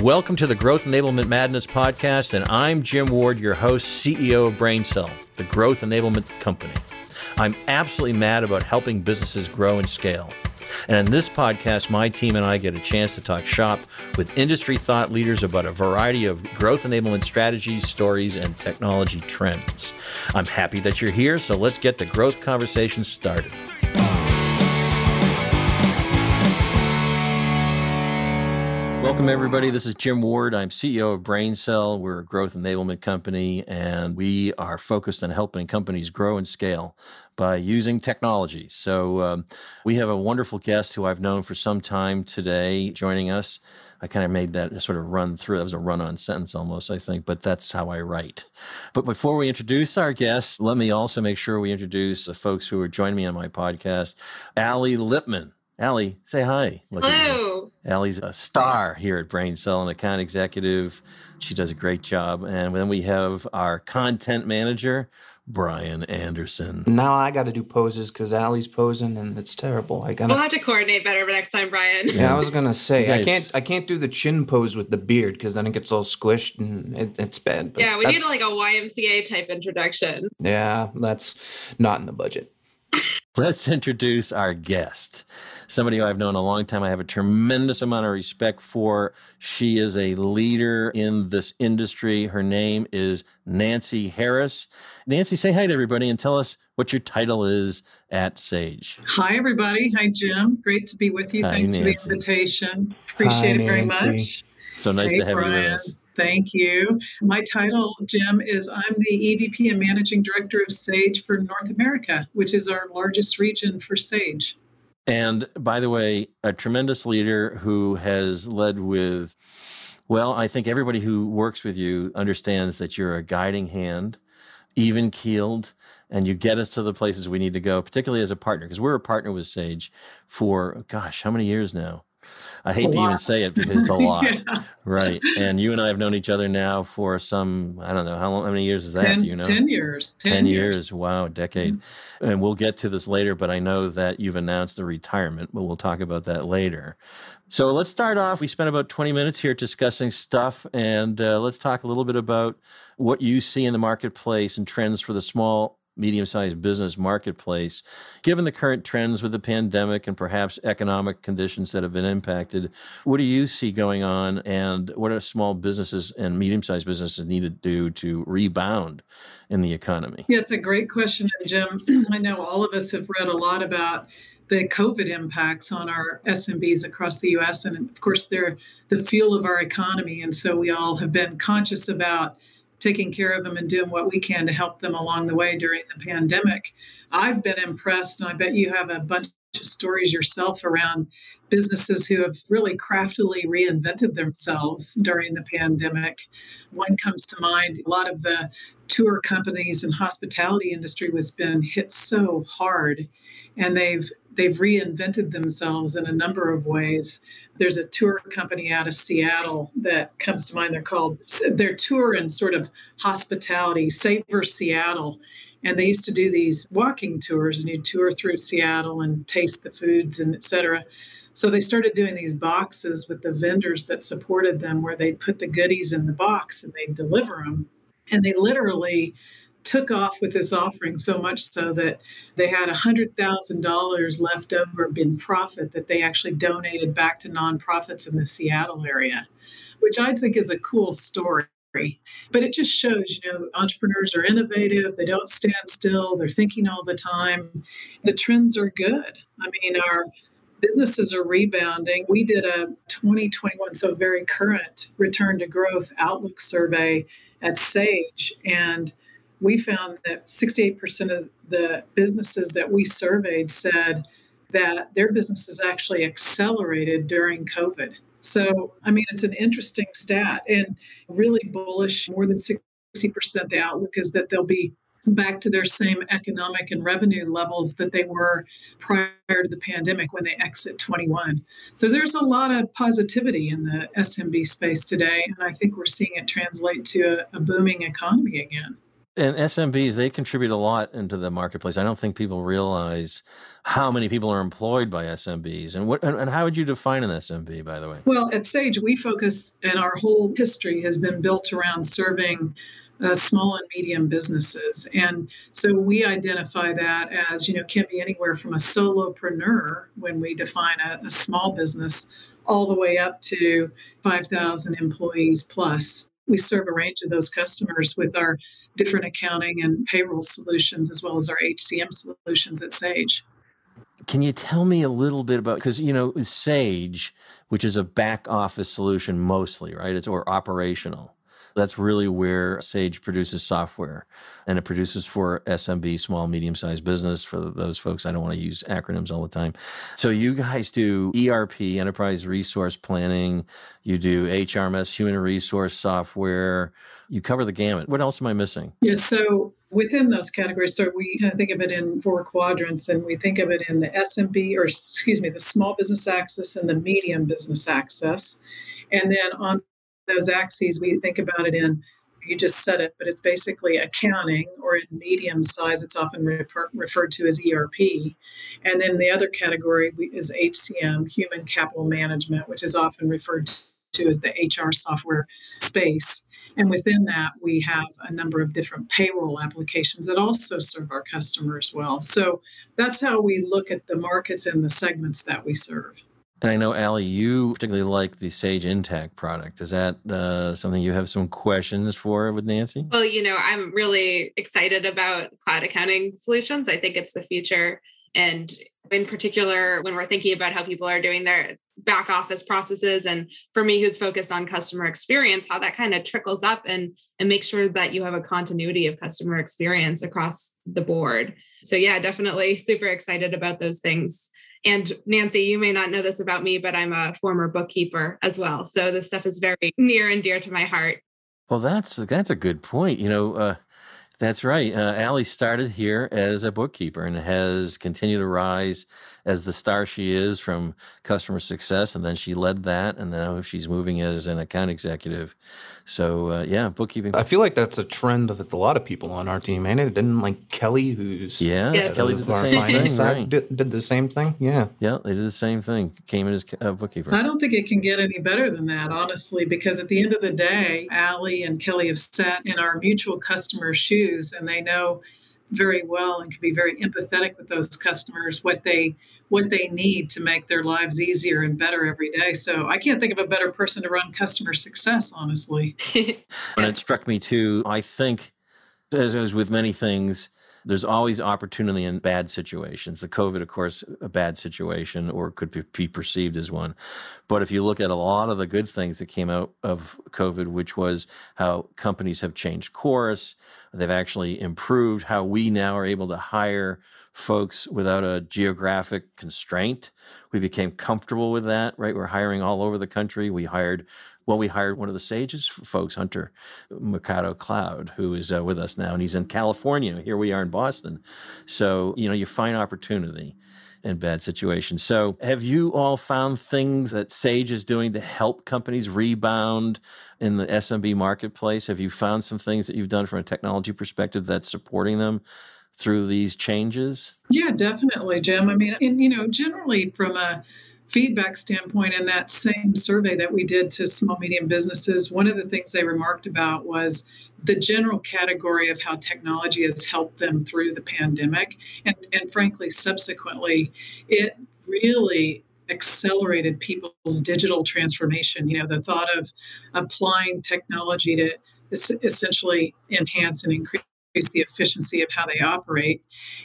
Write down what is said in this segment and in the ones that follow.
Welcome to the Growth Enablement Madness podcast, and I'm Jim Ward, your host, CEO of BrainCell, the growth enablement company. I'm absolutely mad about helping businesses grow and scale. And in this podcast, my team and I get a chance to talk shop with industry thought leaders about a variety of growth enablement strategies, stories, and technology trends. I'm happy that you're here, so let's get the growth conversation started. Welcome, everybody. This is Jim Ward. I'm CEO of BrainCell. We're a growth enablement company, and we are focused on helping companies grow and scale by using technology. So, um, we have a wonderful guest who I've known for some time today joining us. I kind of made that sort of run through. That was a run on sentence almost, I think, but that's how I write. But before we introduce our guest, let me also make sure we introduce the folks who are joining me on my podcast. Allie Lipman. Allie, say hi. Look Hello. Allie's a star here at Brain BrainCell, an account executive. She does a great job. And then we have our content manager, Brian Anderson. Now I got to do poses because Allie's posing and it's terrible. I got. We'll have to coordinate better next time, Brian. Yeah, I was gonna say guys... I can't. I can't do the chin pose with the beard because then it gets all squished and it, it's bad. yeah, we need like a YMCA type introduction. Yeah, that's not in the budget. Let's introduce our guest, somebody who I've known a long time. I have a tremendous amount of respect for. She is a leader in this industry. Her name is Nancy Harris. Nancy, say hi to everybody and tell us what your title is at Sage. Hi, everybody. Hi, Jim. Great to be with you. Hi, Thanks Nancy. for the invitation. Appreciate hi, it very much. So nice hey, to have Brian. you with us. Thank you. My title, Jim, is I'm the EVP and Managing Director of SAGE for North America, which is our largest region for SAGE. And by the way, a tremendous leader who has led with, well, I think everybody who works with you understands that you're a guiding hand, even keeled, and you get us to the places we need to go, particularly as a partner, because we're a partner with Sage for, gosh, how many years now? I hate to even say it because it's a lot, yeah. right? And you and I have known each other now for some, I don't know, how long, how many years is that? Ten, Do you know? 10 years. 10, 10 years. years. Wow, decade. Mm-hmm. And we'll get to this later, but I know that you've announced the retirement, but we'll talk about that later. So let's start off. We spent about 20 minutes here discussing stuff, and uh, let's talk a little bit about what you see in the marketplace and trends for the small medium sized business marketplace. Given the current trends with the pandemic and perhaps economic conditions that have been impacted, what do you see going on and what are small businesses and medium sized businesses need to do to rebound in the economy? Yeah, it's a great question. Jim, I know all of us have read a lot about the COVID impacts on our SMBs across the US. And of course, they're the fuel of our economy. And so we all have been conscious about taking care of them and doing what we can to help them along the way during the pandemic. I've been impressed, and I bet you have a bunch of stories yourself around businesses who have really craftily reinvented themselves during the pandemic. One comes to mind a lot of the tour companies and hospitality industry was been hit so hard and they've they've reinvented themselves in a number of ways. There's a tour company out of Seattle that comes to mind. They're called their tour and sort of hospitality, Savor Seattle. And they used to do these walking tours, and you'd tour through Seattle and taste the foods and et cetera. So they started doing these boxes with the vendors that supported them where they'd put the goodies in the box and they'd deliver them. And they literally took off with this offering so much so that they had $100,000 left over in profit that they actually donated back to nonprofits in the Seattle area, which I think is a cool story. But it just shows, you know, entrepreneurs are innovative, they don't stand still, they're thinking all the time. The trends are good. I mean, our businesses are rebounding. We did a 2021, so very current return to growth outlook survey at Sage. And we found that 68% of the businesses that we surveyed said that their businesses actually accelerated during COVID. So, I mean, it's an interesting stat and really bullish. More than 60% the outlook is that they'll be back to their same economic and revenue levels that they were prior to the pandemic when they exit 21. So there's a lot of positivity in the SMB space today, and I think we're seeing it translate to a, a booming economy again. And SMBs, they contribute a lot into the marketplace. I don't think people realize how many people are employed by SMBs. And what and how would you define an SMB, by the way? Well, at Sage, we focus, and our whole history has been built around serving uh, small and medium businesses. And so we identify that as, you know, can be anywhere from a solopreneur when we define a, a small business all the way up to 5,000 employees plus. We serve a range of those customers with our different accounting and payroll solutions as well as our HCM solutions at Sage. Can you tell me a little bit about because you know Sage, which is a back office solution mostly, right? It's or operational. That's really where Sage produces software and it produces for SMB, small, medium sized business. For those folks, I don't want to use acronyms all the time. So you guys do ERP, enterprise resource planning. You do HRMS, human resource software. You cover the gamut. What else am I missing? Yes. Yeah, so within those categories, so we kind of think of it in four quadrants, and we think of it in the SMB, or excuse me, the small business access and the medium business access. And then on those axes, we think about it in, you just said it, but it's basically accounting, or in medium size, it's often refer, referred to as ERP. And then the other category is HCM, human capital management, which is often referred to as the HR software space. And within that, we have a number of different payroll applications that also serve our customers well. So that's how we look at the markets and the segments that we serve. And I know, Allie, you particularly like the Sage Intacct product. Is that uh, something you have some questions for with Nancy? Well, you know, I'm really excited about cloud accounting solutions. I think it's the future. And in particular, when we're thinking about how people are doing their back office processes, and for me, who's focused on customer experience, how that kind of trickles up and, and make sure that you have a continuity of customer experience across the board. So, yeah, definitely super excited about those things and Nancy, you may not know this about me, but I'm a former bookkeeper as well. So this stuff is very near and dear to my heart. Well, that's that's a good point. You know, uh, that's right. Uh, Allie started here as a bookkeeper and has continued to rise as the star she is from customer success. And then she led that. And now she's moving as an account executive. So, uh, yeah, bookkeeping. I feel like that's a trend of a lot of people on our team, ain't it? Didn't like Kelly, who's. Yeah, yes. Kelly did the same thing. Right. Did, did, the same thing. Yeah. Yeah, they did the same thing. Came in as a bookkeeper. I don't think it can get any better than that, honestly, because at the end of the day, Allie and Kelly have sat in our mutual customer shoes and they know very well and can be very empathetic with those customers what they what they need to make their lives easier and better every day. So i can't think of a better person to run customer success honestly. And it struck me too i think as, as with many things there's always opportunity in bad situations. The COVID, of course, a bad situation or could be perceived as one. But if you look at a lot of the good things that came out of COVID, which was how companies have changed course, they've actually improved how we now are able to hire folks without a geographic constraint. We became comfortable with that, right? We're hiring all over the country. We hired well, we hired one of the Sages folks, Hunter Mercado Cloud, who is uh, with us now, and he's in California. Here we are in Boston. So, you know, you find opportunity in bad situations. So, have you all found things that Sage is doing to help companies rebound in the SMB marketplace? Have you found some things that you've done from a technology perspective that's supporting them through these changes? Yeah, definitely, Jim. I mean, and, you know, generally from a feedback standpoint, in that same survey that we did to small medium businesses, one of the things they remarked about was the general category of how technology has helped them through the pandemic, and and frankly, subsequently, it really accelerated people's digital transformation. You know, the thought of applying technology to essentially enhance and increase the efficiency of how they operate.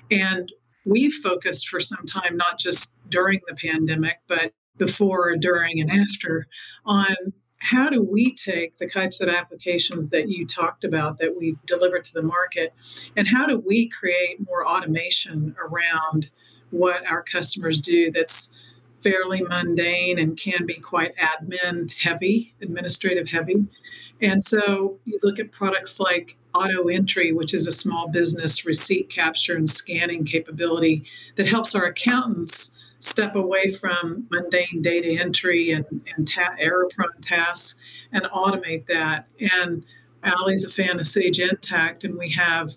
And we've focused for some time, not just during the pandemic, but before, during, and after, on how do we take the types of applications that you talked about that we deliver to the market and how do we create more automation around what our customers do that's fairly mundane and can be quite admin heavy, administrative heavy. And so you look at products like auto entry, which is a small business receipt capture and scanning capability that helps our accountants step away from mundane data entry and, and ta- error prone tasks and automate that. And Allie's a fan of Sage Intacct, and we have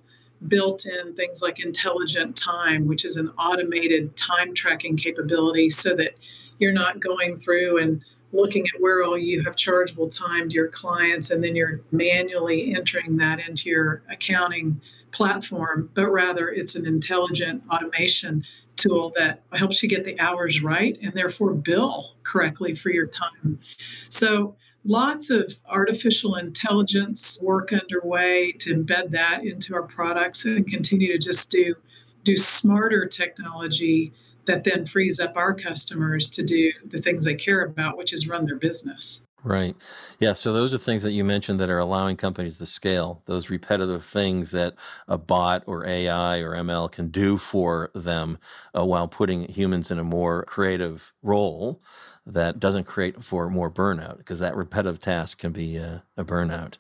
built in things like intelligent time, which is an automated time tracking capability so that you're not going through and looking at where all you have chargeable time to your clients and then you're manually entering that into your accounting platform, but rather it's an intelligent automation tool that helps you get the hours right and therefore bill correctly for your time. So lots of artificial intelligence work underway to embed that into our products and continue to just do do smarter technology that then frees up our customers to do the things they care about, which is run their business. Right. Yeah. So those are things that you mentioned that are allowing companies to scale, those repetitive things that a bot or AI or ML can do for them uh, while putting humans in a more creative role that doesn't create for more burnout because that repetitive task can be a, a burnout.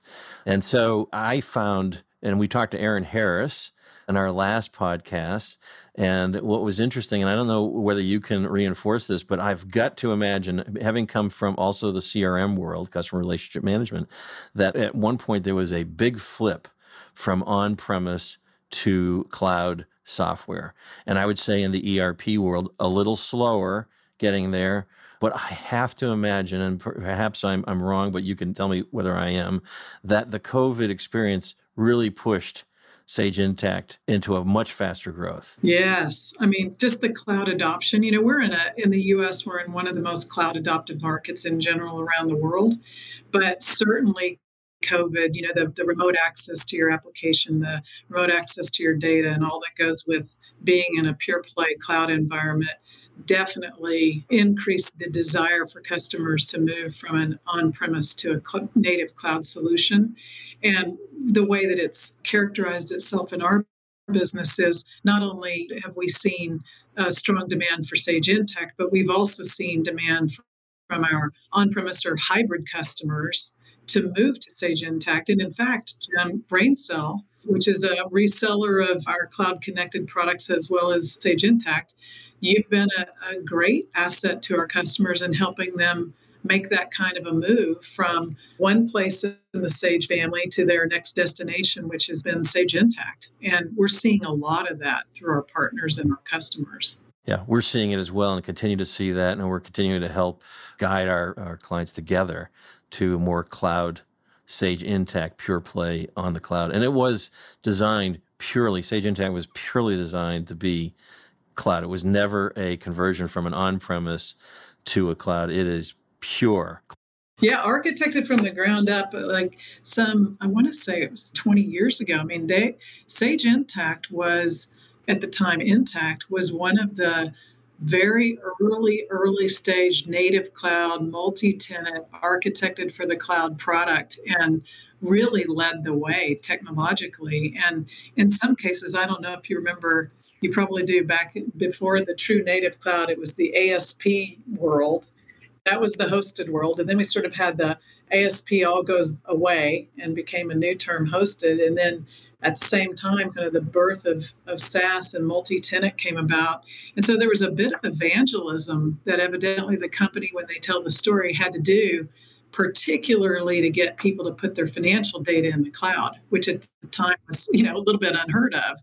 And so I found, and we talked to Aaron Harris in our last podcast. And what was interesting, and I don't know whether you can reinforce this, but I've got to imagine, having come from also the CRM world, customer relationship management, that at one point there was a big flip from on premise to cloud software. And I would say in the ERP world, a little slower getting there. But I have to imagine, and perhaps I'm, I'm wrong, but you can tell me whether I am, that the COVID experience really pushed Sage Intacct into a much faster growth. Yes, I mean just the cloud adoption. You know, we're in a in the U.S. We're in one of the most cloud adopted markets in general around the world, but certainly COVID, you know, the, the remote access to your application, the remote access to your data, and all that goes with being in a pure play cloud environment definitely increased the desire for customers to move from an on premise to a cl- native cloud solution. And the way that it's characterized itself in our business is not only have we seen a strong demand for Sage Intacct, but we've also seen demand from our on premise or hybrid customers to move to Sage Intacct. And in fact, um, BrainCell, which is a reseller of our cloud connected products as well as Sage Intacct, you've been a, a great asset to our customers in helping them make that kind of a move from one place in the Sage family to their next destination, which has been Sage Intacct. And we're seeing a lot of that through our partners and our customers. Yeah, we're seeing it as well and continue to see that. And we're continuing to help guide our, our clients together to more cloud Sage Intacct pure play on the cloud. And it was designed purely, Sage Intacct was purely designed to be cloud. It was never a conversion from an on premise to a cloud. It is pure. Yeah, architected from the ground up, uh, like some, I want to say it was 20 years ago. I mean, they Sage Intacct was at the time Intacct was one of the very early, early stage native cloud, multi tenant, architected for the cloud product, and really led the way technologically. And in some cases, I don't know if you remember, you probably do back before the true native cloud, it was the ASP world that was the hosted world. And then we sort of had the ASP all goes away and became a new term hosted. And then at the same time, kind of the birth of, of SaaS and multi tenant came about. And so there was a bit of evangelism that evidently the company, when they tell the story, had to do, particularly to get people to put their financial data in the cloud, which at the time was, you know, a little bit unheard of.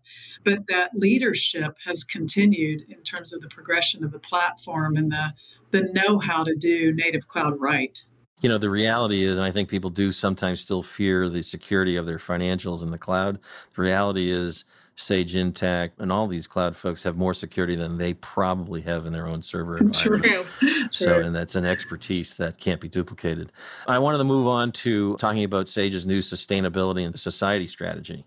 But that leadership has continued in terms of the progression of the platform and the the know how to do native cloud right. You know, the reality is, and I think people do sometimes still fear the security of their financials in the cloud. The reality is, Sage Intacct and all these cloud folks have more security than they probably have in their own server environment. True. So, and that's an expertise that can't be duplicated. I wanted to move on to talking about Sage's new sustainability and society strategy.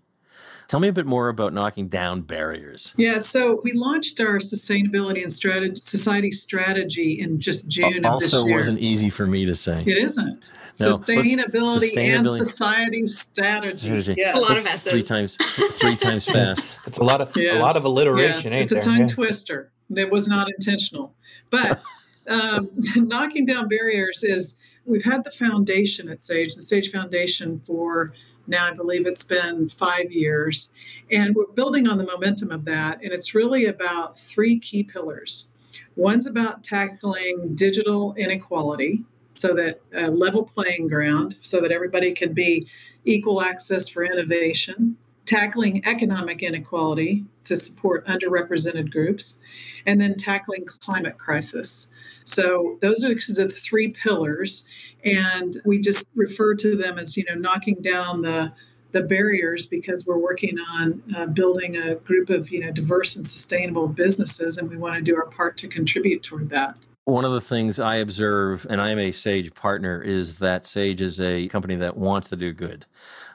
Tell me a bit more about knocking down barriers. Yeah, so we launched our sustainability and strategy, society strategy in just June also, of this year. Also, wasn't easy for me to say. It isn't. No, sustainability, sustainability, and society strategy. strategy. Yeah. A lot of S's. Three times, three times fast. It's a lot of yes. a lot of alliteration. Yes, it's a tongue yeah. twister. It was not intentional, but um, knocking down barriers is we've had the foundation at Sage, the Sage Foundation for now, I believe it's been five years. And we're building on the momentum of that. And it's really about three key pillars. One's about tackling digital inequality, so that a level playing ground, so that everybody can be equal access for innovation, tackling economic inequality to support underrepresented groups, and then tackling climate crisis. So those are the three pillars, and we just refer to them as you know knocking down the the barriers because we're working on uh, building a group of you know diverse and sustainable businesses, and we want to do our part to contribute toward that. One of the things I observe, and I'm a Sage partner, is that Sage is a company that wants to do good.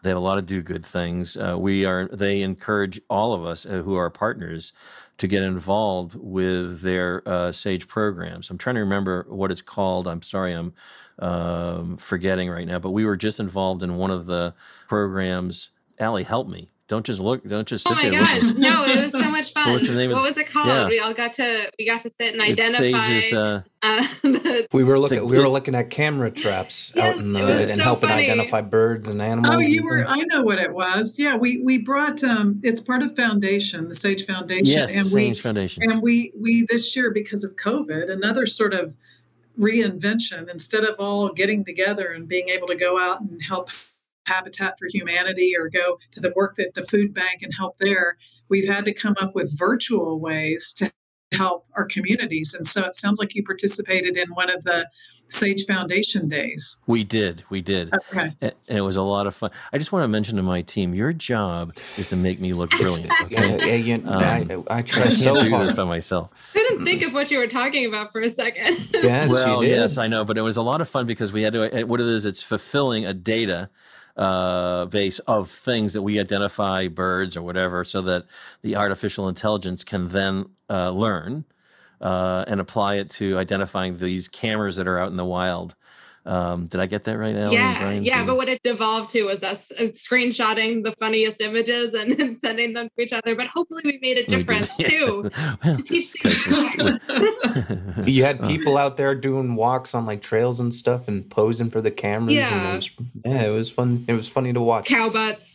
They have a lot of do good things. Uh, we are. They encourage all of us uh, who are partners to get involved with their uh, Sage programs. I'm trying to remember what it's called. I'm sorry, I'm um, forgetting right now. But we were just involved in one of the programs. Allie, help me. Don't just look. Don't just sit down. oh my there. gosh! no, it was so much fun. What was the name? What of, was it called? Yeah. We all got to we got to sit and it's identify. Sage's, uh, uh, the, We were looking. a we were looking at camera traps Yes, out in it the, was and so helping funny. identify birds and animals. Oh, you were. things. I know what it was. Yeah, we we brought. Um, it's part of Foundation, the Sage Foundation, yes, and we Sage Foundation. and we we this year because of COVID, another sort of reinvention. Instead of all getting together and being able to go out and help Habitat for Humanity or go to the work that the food bank and help there, we've had to come up with virtual ways to help our communities. And so it sounds like you participated in one of the Sage Foundation days. We did. We did. Okay. And it was a lot of fun. I just want to mention to my team, your job is to make me look brilliant. Okay. Yeah, yeah, you- Um, I, I I tried can't so do this by myself. I couldn't think of what you were talking about for a second. Yes, well, you did. yes, I know, but it was a lot of fun because we had to. What it is, it's fulfilling a data uh, base of things that we identify, birds or whatever, so that the artificial intelligence can then uh, learn uh, and apply it to identifying these cameras that are out in the wild. Um, did I get that right, Alan? yeah, Brian? yeah. Did- But what it devolved to was us uh, screenshotting the funniest images and then sending them to each other. But hopefully, we made a difference Yeah. too. Well, To teach it's You had people out there doing walks on like trails and stuff and posing for the cameras. Yeah. And it was, yeah, it was fun. It was funny to watch. Cow butts.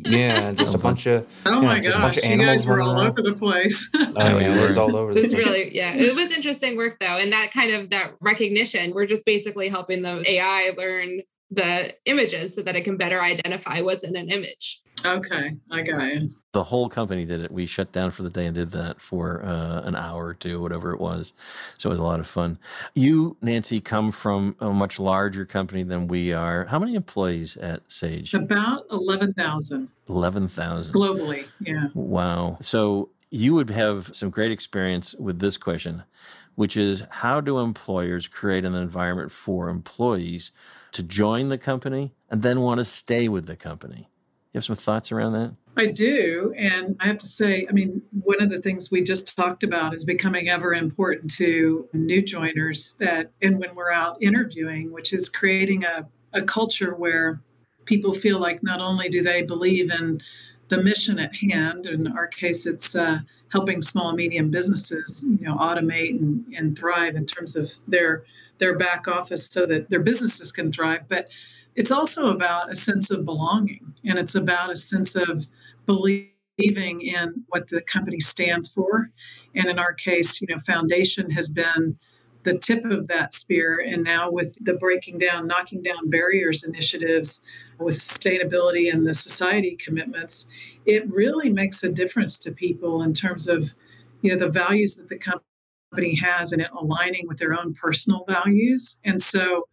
Yeah, just a bunch of. Oh Yeah, my just gosh, you animals guys were all around. over the place. Oh, yeah, it was all over It the was place. really, yeah, it was interesting work though. And that kind of that recognition, we're just basically helping the AI learn the images so that it can better identify what's in an image. okay, I got you. The whole company did it. We shut down for the day and did that for uh, an hour or two, whatever it was. So it was a lot of fun. You, Nancy, come from a much larger company than we are. How many employees at Sage? About 11,000 Eleven thousand. globally. Yeah. Wow. So you would have some great experience with this question, which is how do employers create an environment for employees to join the company and then want to stay with the company? You have some thoughts around that? I do. And I have to say, I mean, one of the things we just talked about is becoming ever important to new joiners that, and when we're out interviewing, which is creating a, a culture where people feel like not only do they believe in the mission at hand, in our case, it's uh, helping small and medium businesses, you know, automate and, and thrive in terms of their their back office so that their businesses can thrive. But it's also about a sense of belonging and it's about a sense of believing in what the company stands for. And in our case you know foundation has been the tip of that spear. And now with the breaking down knocking down barriers initiatives with sustainability and the society commitments it really makes a difference to people in terms of you know the values that the company has and it aligning with their own personal values. And so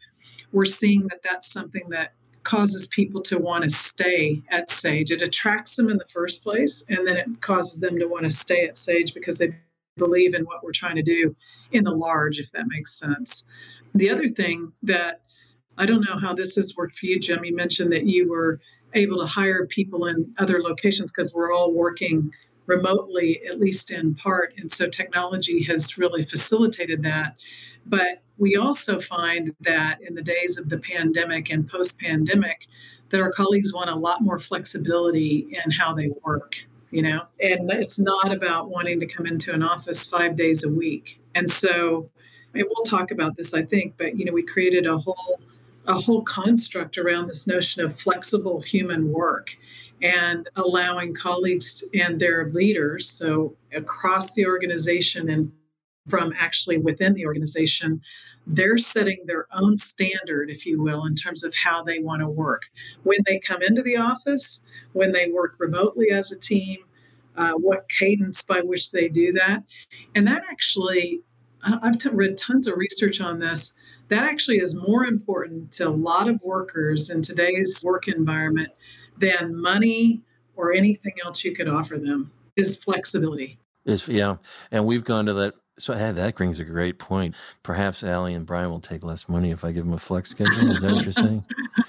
we're seeing that that's something that causes people to want to stay at Sage. It attracts them in the first place, and then it causes them to want to stay at Sage because they believe in what we're trying to do in the large, if that makes sense. The other thing that I don't know how this has worked for you, Jim. You mentioned that you were able to hire people in other locations because we're all working remotely, at least in part. And so technology has really facilitated that. But we also find that in the days of the pandemic and post pandemic, that our colleagues want a lot more flexibility in how they work, you know, and it's not about wanting to come into an office five days a week. And so, and we'll talk about this, I think, but, you know, we created a whole a whole construct around this notion of flexible human work and allowing colleagues and their leaders, so across the organization and from actually within the organization, they're setting their own standard, if you will, in terms of how they want to work. When they come into the office, when they work remotely as a team, uh, what cadence by which they do that. And that actually, I've t- read tons of research on this. That actually is more important to a lot of workers in today's work environment than money or anything else you could offer them is flexibility. Is yeah, and we've gone to that so yeah, that brings a great point. Perhaps Allie and Brian will take less money if I give them a flex schedule. Is that what you're saying?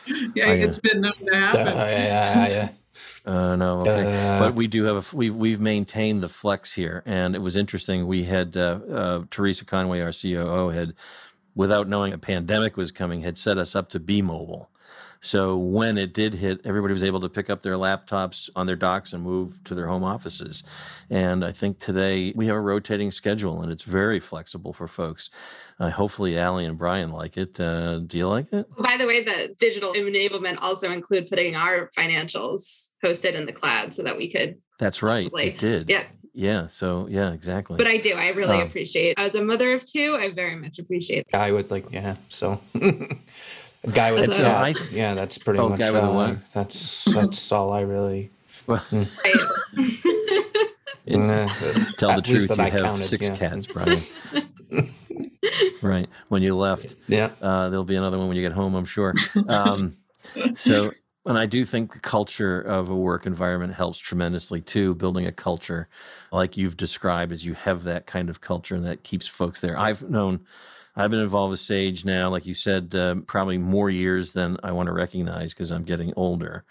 yeah, I, it's been known to happen. Uh, yeah, yeah. Uh, no, okay, uh, but we do have a we've we've maintained the flex here, and it was interesting. We had uh, uh Teresa Conway, our COO, had without knowing a pandemic was coming, had set us up to be mobile. So when it did hit, everybody was able to pick up their laptops on their docks and move to their home offices. And I think today we have a rotating schedule and it's very flexible for folks. Uh, hopefully, Allie and Brian like it. Uh, do you like it? By the way, the digital enablement also include putting our financials hosted in the cloud so that we could. That's right. It did. Yeah. Yeah. So yeah, exactly. But I do. I really um, appreciate. As a mother of two, I very much appreciate. I would like. Yeah. So. A guy with a, yeah, yeah, that's pretty oh, much. Guy with uh, a one. That's that's all I really. Well, mm. tell the truth, you I have counted, six yeah. cats, Brian. right when you left, yeah, uh, there'll be another one when you get home, I'm sure. Um, so and I do think the culture of a work environment helps tremendously too, building a culture like you've described as you have that kind of culture and that keeps folks there. I've known I've been involved with Sage now, like you said, um, probably more years than I want to recognize because I'm getting older.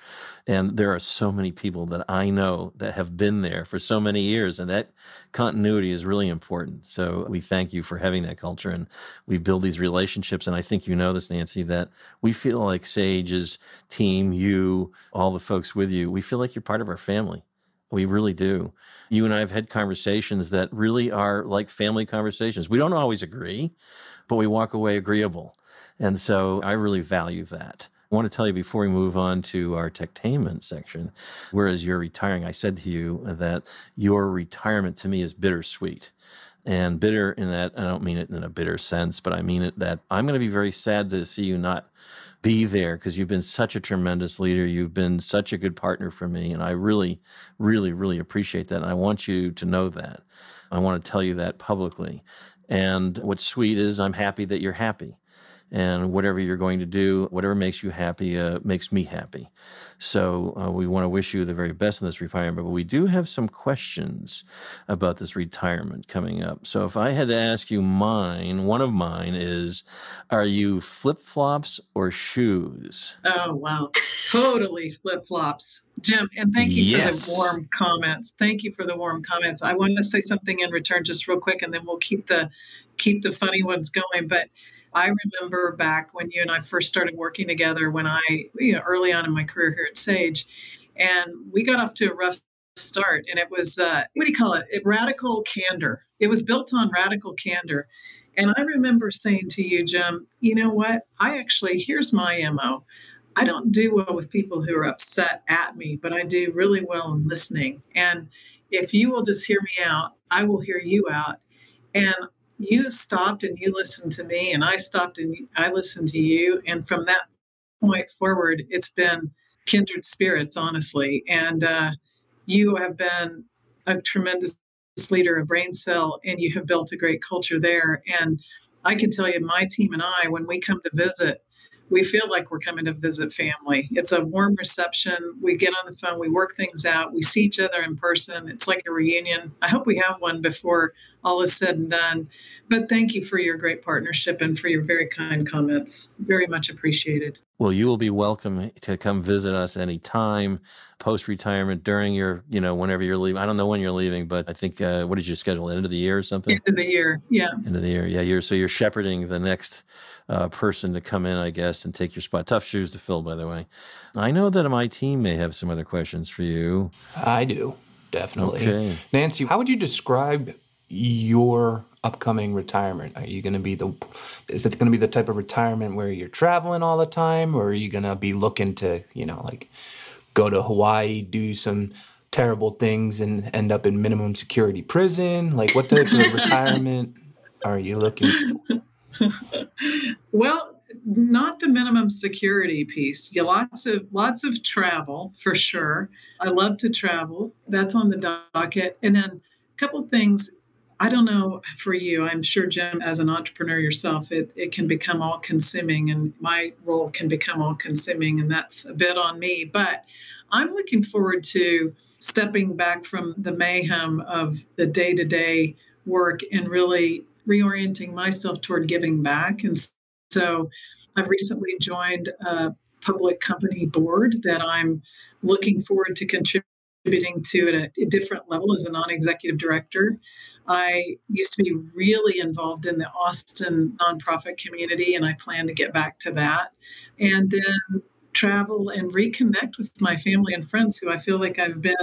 And there are so many people that I know that have been there for so many years, and that continuity is really important. So we thank you for having that culture, and we build these relationships. And I think you know this, Nancy, that we feel like Sage's team, you, all the folks with you, we feel like you're part of our family. We really do. You and I have had conversations that really are like family conversations. We don't always agree, but we walk away agreeable. And so I really value that. I want to tell you before we move on to our techtainment section, whereas you're retiring, I said to you that your retirement to me is bittersweet. And bitter in that, I don't mean it in a bitter sense, but I mean it that I'm going to be very sad to see you not be there because you've been such a tremendous leader. You've been such a good partner for me. And I really, really, really appreciate that. And I want you to know that. I want to tell you that publicly. And what's sweet is I'm happy that you're happy. And whatever you're going to do, whatever makes you happy, uh, makes me happy. So uh, we want to wish you the very best in this retirement. But we do have some questions about this retirement coming up. So if I had to ask you mine, one of mine is Are you flip flops or shoes? Oh, wow. totally flip flops. Jim, and thank you yes. for the warm comments. Thank you for the warm comments. I want to say something in return just real quick and then we'll keep the keep the funny ones going. But I remember back when you and I first started working together when I, you know, early on in my career here at Sage, and we got off to a rough start. And it was, uh, what do you call it? Radical candor. It was built on radical candor. And I remember saying to you, Jim, you know what? I actually, here's my MO. I don't do well with people who are upset at me, but I do really well in listening. And if you will just hear me out, I will hear you out. And you stopped and you listened to me, and I stopped and I listened to you. And from that point forward, it's been kindred spirits, honestly. And uh, you have been a tremendous leader of BrainCell, and you have built a great culture there. And I can tell you, my team and I, when we come to visit, we feel like we're coming to visit family. It's a warm reception. We get on the phone, we work things out, we see each other in person. It's like a reunion. I hope we have one before all is said and done. But thank you for your great partnership and for your very kind comments. Very much appreciated. Well, you will be welcome to come visit us anytime, post retirement, during your, you know, whenever you're leaving. I don't know when you're leaving, but I think, uh, what did you schedule? End of the year or something? End of the year, yeah. End of the year, yeah. You're so you're shepherding the next uh, person to come in, I guess, and take your spot. Tough shoes to fill, by the way. I know that my team may have some other questions for you. I do, definitely. Okay. Nancy, how would you describe your upcoming retirement? Are you going to be the, is it going to be the type of retirement where you're traveling all the time, or are you going to be looking to, you know, like go to Hawaii, do some terrible things, and end up in minimum security prison? Like, what type of retirement are you looking? well, not the minimum security piece. Yeah, lots of lots of travel for sure. I love to travel. That's on the docket. And then a couple things. I don't know for you. I'm sure Jim, as an entrepreneur yourself, it, it can become all consuming, and my role can become all consuming, and that's a bit on me. But I'm looking forward to stepping back from the mayhem of the day to day work and really reorienting myself toward giving back. And so I've recently joined a public company board that I'm looking forward to contributing to at a, different level as a non executive director. I used to be really involved in the Austin nonprofit community, and I plan to get back to that. And then travel and reconnect with my family and friends who I feel like I've been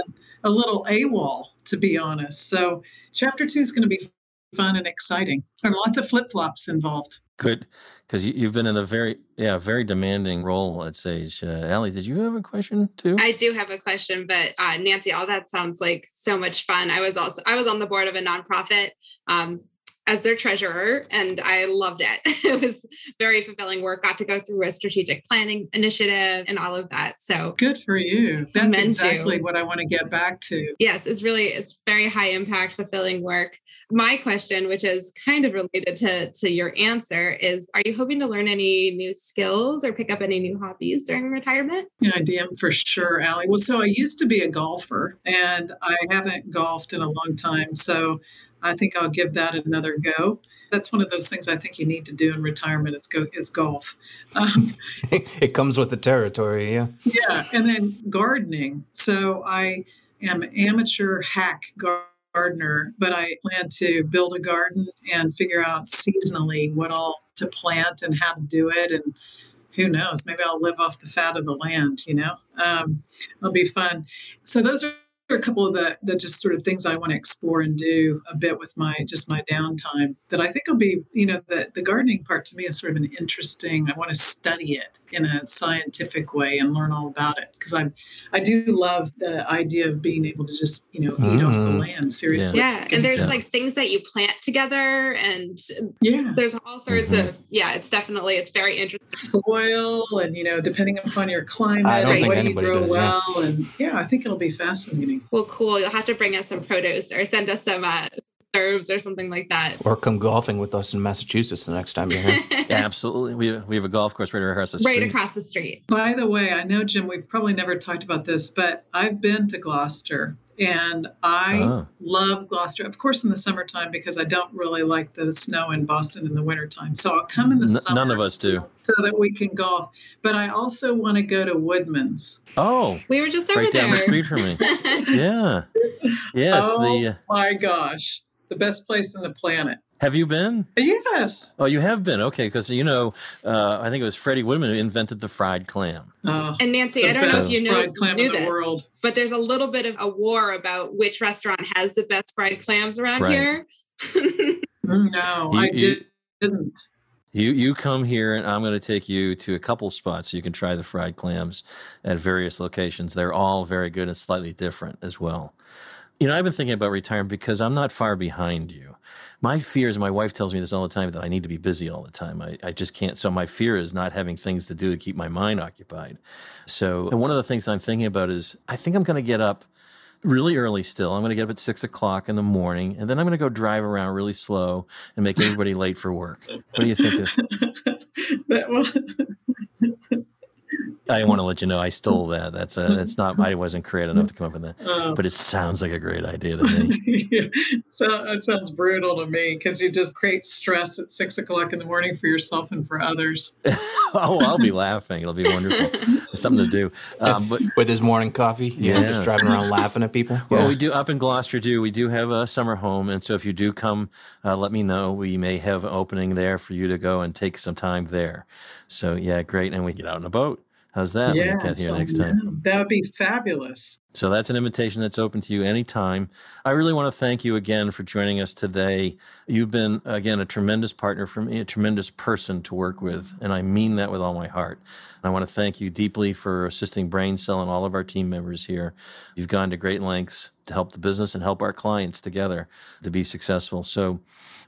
a little AWOL, to be honest. So, chapter two is going to be fun and exciting. and lots of flip flops involved. Good, because you, have been in a very, yeah, very demanding role at Sage. Uh, Allie, did you have a question too? I do have a question, but uh, Nancy, all that sounds like so much fun. I was also I was on the board of a nonprofit. Um, as their treasurer and I loved it. it was very fulfilling work. Got to go through a strategic planning initiative and all of that. So good for you. That's exactly you. what I want to get back to. Yes, it's really it's very high impact, fulfilling work. My question, which is kind of related to, to your answer, is are you hoping to learn any new skills or pick up any new hobbies during retirement? Yeah, I am for sure, Allie. Well, so I used to be a golfer and I haven't golfed in a long time. So I think I'll give that another go. That's one of those things I think you need to do in retirement is go is golf. Um, it comes with the territory, yeah. Yeah, and then gardening. So I am amateur hack gardener, but I plan to build a garden and figure out seasonally what all to plant and how to do it and who knows maybe i'll live off the fat of the land you know um, it'll be fun so those are a couple of the, the just sort of things I want to explore and do a bit with my just my downtime that I think will be, you know, the, the gardening part to me is sort of an interesting, I want to study it in a scientific way and learn all about it because I'm, I do love the idea of being able to just, you know, eat mm. off the mm-hmm. land seriously. Yeah. yeah. And there's yeah. like things that you plant together and yeah, there's all sorts mm-hmm. of, yeah, it's definitely, it's very interesting. Soil and, you know, depending upon your climate, I don't think anybody grow does, well. Yeah. And yeah, I think it'll be fascinating. Well, cool. You'll have to bring us some produce or send us some uh, herbs or something like that. Or come golfing with us in Massachusetts the next time you're here. yeah, absolutely. We, we have a golf course right across the street. Right across the street. By the way, I know, Jim, we've probably never talked about this, but I've been to Gloucester and I oh. love Gloucester, of course, in the summertime because I don't really like the snow in Boston in the wintertime. So I'll come in the N- summer. None of us do. So that we can golf. But I also want to go to Woodman's. Oh, we were just over right there. down the street from me. yeah. Yes. Oh the, uh, my gosh, the best place on the planet. Have you been? Yes. Oh, you have been. Okay, because you know, uh, I think it was Freddie Woodman who invented the fried clam. Oh, and Nancy, I don't know if you knew, knew this, world. but there's a little bit of a war about which restaurant has the best fried clams around right. here. Mm, no, you, I you, didn't. You you come here, and I'm going to take you to a couple spots so you can try the fried clams at various locations. They're all very good and slightly different as well. You know, I've been thinking about retirement because I'm not far behind you my fear is my wife tells me this all the time that I need to be busy all the time. I, I just can't. So my fear is not having things to do to keep my mind occupied. So, one of the things I'm thinking about is I think I'm going to get up really early still. I'm going to get up at six o'clock in the morning, and then I'm going to go drive around really slow and make everybody late for work. What do you think? Of? that I want to let you know I stole that. That's a, that's not. I wasn't creative enough to come up with that, oh. but it sounds like a great idea to me. yeah. So that sounds brutal to me because you just create stress at six o'clock in the morning for yourself and for others. oh, I'll be laughing. It'll be wonderful. It's something to do. Um, but with his morning coffee, yeah, just driving around laughing at people. Well, yeah. we do up in Gloucester. Do we do have a summer home, and so if you do come, uh, let me know. We may have an opening there for you to go and take some time there. So yeah, great, and we get out on a boat. How's that? Yeah, when get here so, next time. That would be fabulous. So that's an invitation that's open to you anytime. I really want to thank you again for joining us today. You've been, again, a tremendous partner for me, a tremendous person to work with, and I mean that with all my heart. And I want to thank you deeply for assisting BrainCell and all of our team members here. You've gone to great lengths to help the business and help our clients together to be successful. So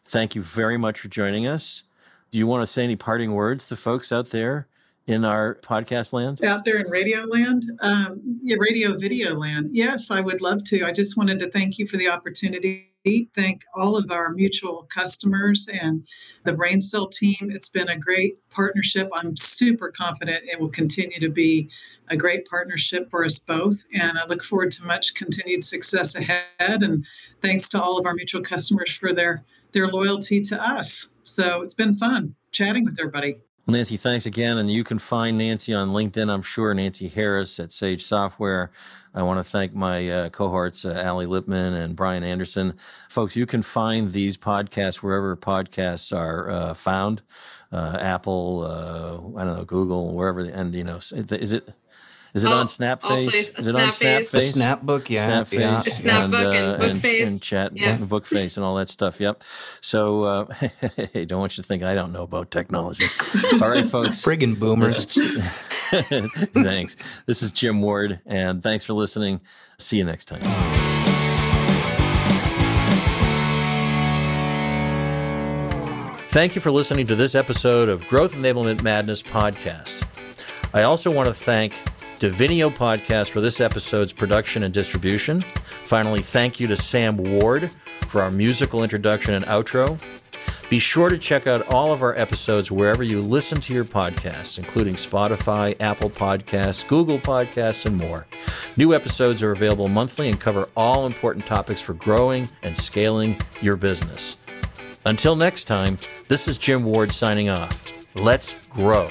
thank you very much for joining us. Do you want to say any parting words to folks out there in our podcast land? Out there in radio land? Um, yeah, radio video land. Yes, I would love to. I just wanted to thank you for the opportunity. Thank all of our mutual customers and the BrainCell team. It's been a great partnership. I'm super confident it will continue to be a great partnership for us both. And I look forward to much continued success ahead. And thanks to all of our mutual customers for their their loyalty to us. So it's been fun chatting with everybody. Nancy, thanks again. And you can find Nancy on LinkedIn, I'm sure, Nancy Harris at Sage Software. I want to thank my uh, cohorts, uh, Allie Lipman and Brian Anderson. Folks, you can find these podcasts wherever podcasts are uh, found uh, Apple, uh, I don't know, Google, wherever. And, you know, is it is it oh, on Snapface? Is it on Snapface? The Snapbook, yeah. Snapface. Yeah. Snapbook and, uh, and Bookface. And, and chat yeah. and Bookface and all that stuff. Yep. So, uh, hey, don't want you to think I don't know about technology. all right, folks. Friggin' boomers. thanks. This is Jim Ward, and thanks for listening. See you next time. Thank you for listening to this episode of Growth Enablement Madness podcast. I also want to thank Divinio Podcast for this episode's production and distribution. Finally, thank you to Sam Ward for our musical introduction and outro. Be sure to check out all of our episodes wherever you listen to your podcasts, including Spotify, Apple Podcasts, Google Podcasts, and more. New episodes are available monthly and cover all important topics for growing and scaling your business. Until next time, this is Jim Ward signing off. Let's grow.